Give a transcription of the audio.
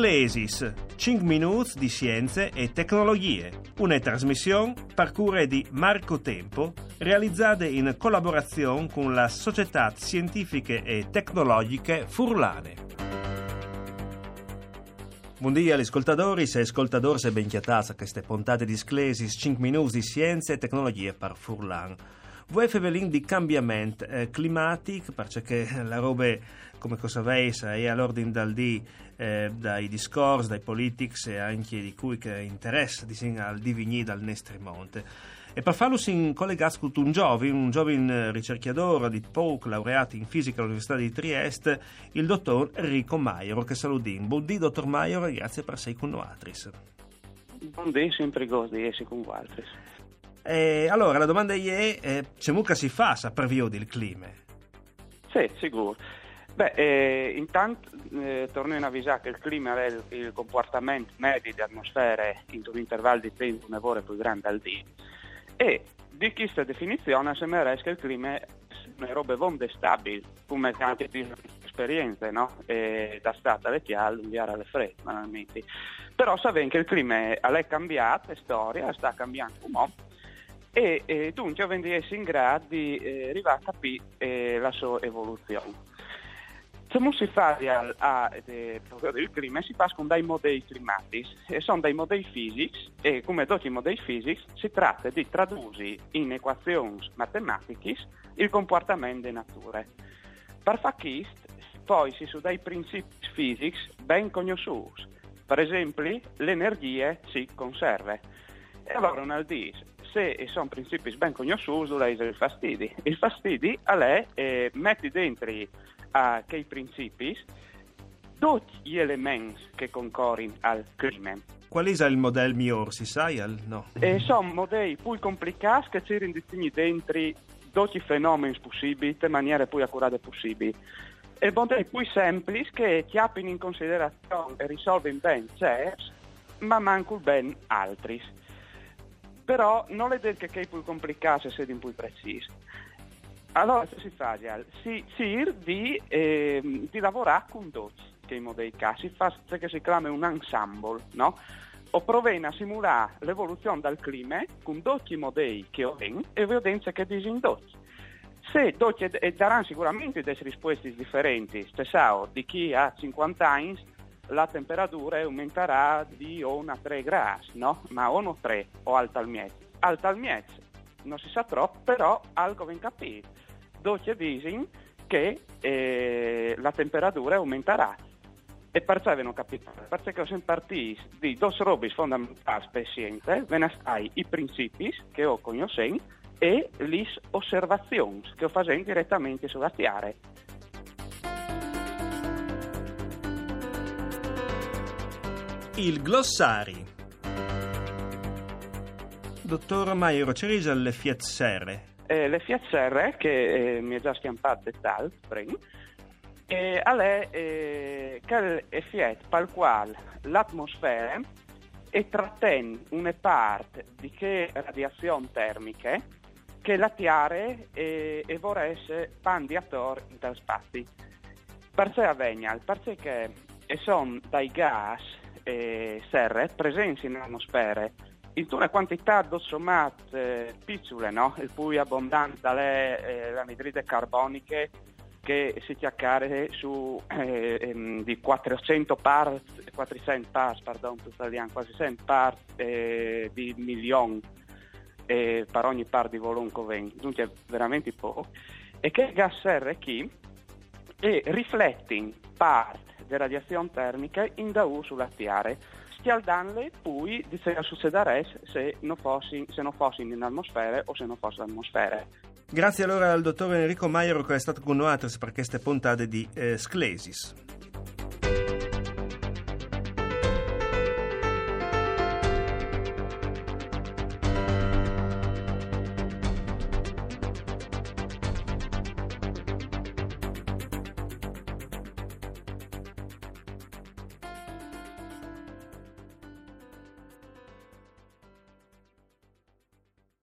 Sclesis, 5 minuti di scienze e tecnologie, una trasmissione parcure di Marco Tempo, realizzata in collaborazione con la Società Scientifiche e Tecnologiche Furlane. Buongiorno agli ascoltatori e ascoltatori e ben chiatati a queste puntate di Sclesis, 5 minuti di scienze e tecnologie per Furlan. Voi fevelin di cambiamento eh, climatico, perché la roba, come cosa veisa, è all'ordine dal dì eh, dai discorsi, dai politics e anche di cui che interessa di al divinì dal nostro monte. E per farlo si collega con un giovane, un giovane ricercatore di POC, laureato in fisica all'Università di Trieste, il dottor Enrico Maiero, che saludin. Buondì, dottor Maiero, e grazie per sei con noi. Buondì, sempre di essere con voi. Eh, allora, la domanda è, eh, mucca si fa a previo del clima? Sì, sicuro. Beh, eh, intanto eh, torno a avvisare che il clima è il, il comportamento medio di atmosfere in un intervallo di tempo un lavoro più grande al dì e di questa definizione sembra che il clima è una roba vonde stabile, come di esperienze, no? E da stata alle chialle, inviare alle fredde, banalmente. Però sapete che il clima è cambiato, è storia, sta cambiando un po' e, e dunque quindi essere in grado di eh, arrivare a capire eh, la sua evoluzione. Come si fa a, a, eh, il clima? Si fa con dei modelli climatici, e sono dei modelli fisici e come tutti i modelli fisici si tratta di tradurre in equazioni matematiche il comportamento delle nature. Per fare poi si su dei principi fisici ben conosciuti, per esempio l'energia si conserva. E allora nel dice, se sono principi ben conosciuti, dove il fastidi. Il fastidi a lei eh, metti dentro a quei principi tutti gli elementi che concorrono al clima. Qual è il modello migliore, si sa? No. Eh, sono modelli più complicati che ci rendono dentro tutti i fenomeni possibili in maniera più accurata possibile. E modelli più semplici che ti appiono in considerazione e risolvono ben certi, ma mancano ben altri però non è detto che è più complicato se è più preciso. Allora, cosa si fa? Si, si di, eh, di lavorare con dots, che in modo casi, si fa ciò che si chiama un ensemble, no? O provena a simulare l'evoluzione del clima con dotti modelli che ho e evidenze che disindotti. Se dotti daranno sicuramente delle risposte differenti, stesso di chi ha 50 anni la temperatura aumenterà di 1 a 3 gradi, no? Ma 1 a 3 o alta al miez. Alta al miez non si sa troppo, però algo ben capito. Doce dicono che eh, la temperatura aumenterà. E perciò non capito, perché sono partiti di due robe fondamentali per scienza, ve ne stai i principi che ho conosciuto e le osservazioni che ho fatto direttamente sulla Terra. Il glossari. Dottor Maiero, già le Fiat Serre? Eh, le Fiat Serre, che eh, mi è già schiampato tal, prima, eh, è eh, è Fiat per quale l'atmosfera e trattiene una parte di che radiazione termiche che la tiare e, e vorresse pandiator tal spazio. Perché avvegna? Perché sono dai gas e serre presenti nell'atmosfera in una quantità eh, piccole, no? il più abbondante dalle eh, anidride carboniche che si chiacchiere su eh, ehm, di 400 parts, 400 parts, pardon, quasi 100 parts eh, di milioni eh, per ogni part di volume che dunque veramente poco, e che gas serre qui? E rifletting part di radiazione termica in da U sulla Tiare, scaldanle poi di se se non fossi in atmosfera o se non fosse atmosfera. Grazie allora al dottor Enrico Maiero che è stato con noi per queste puntate di eh, Sclesis.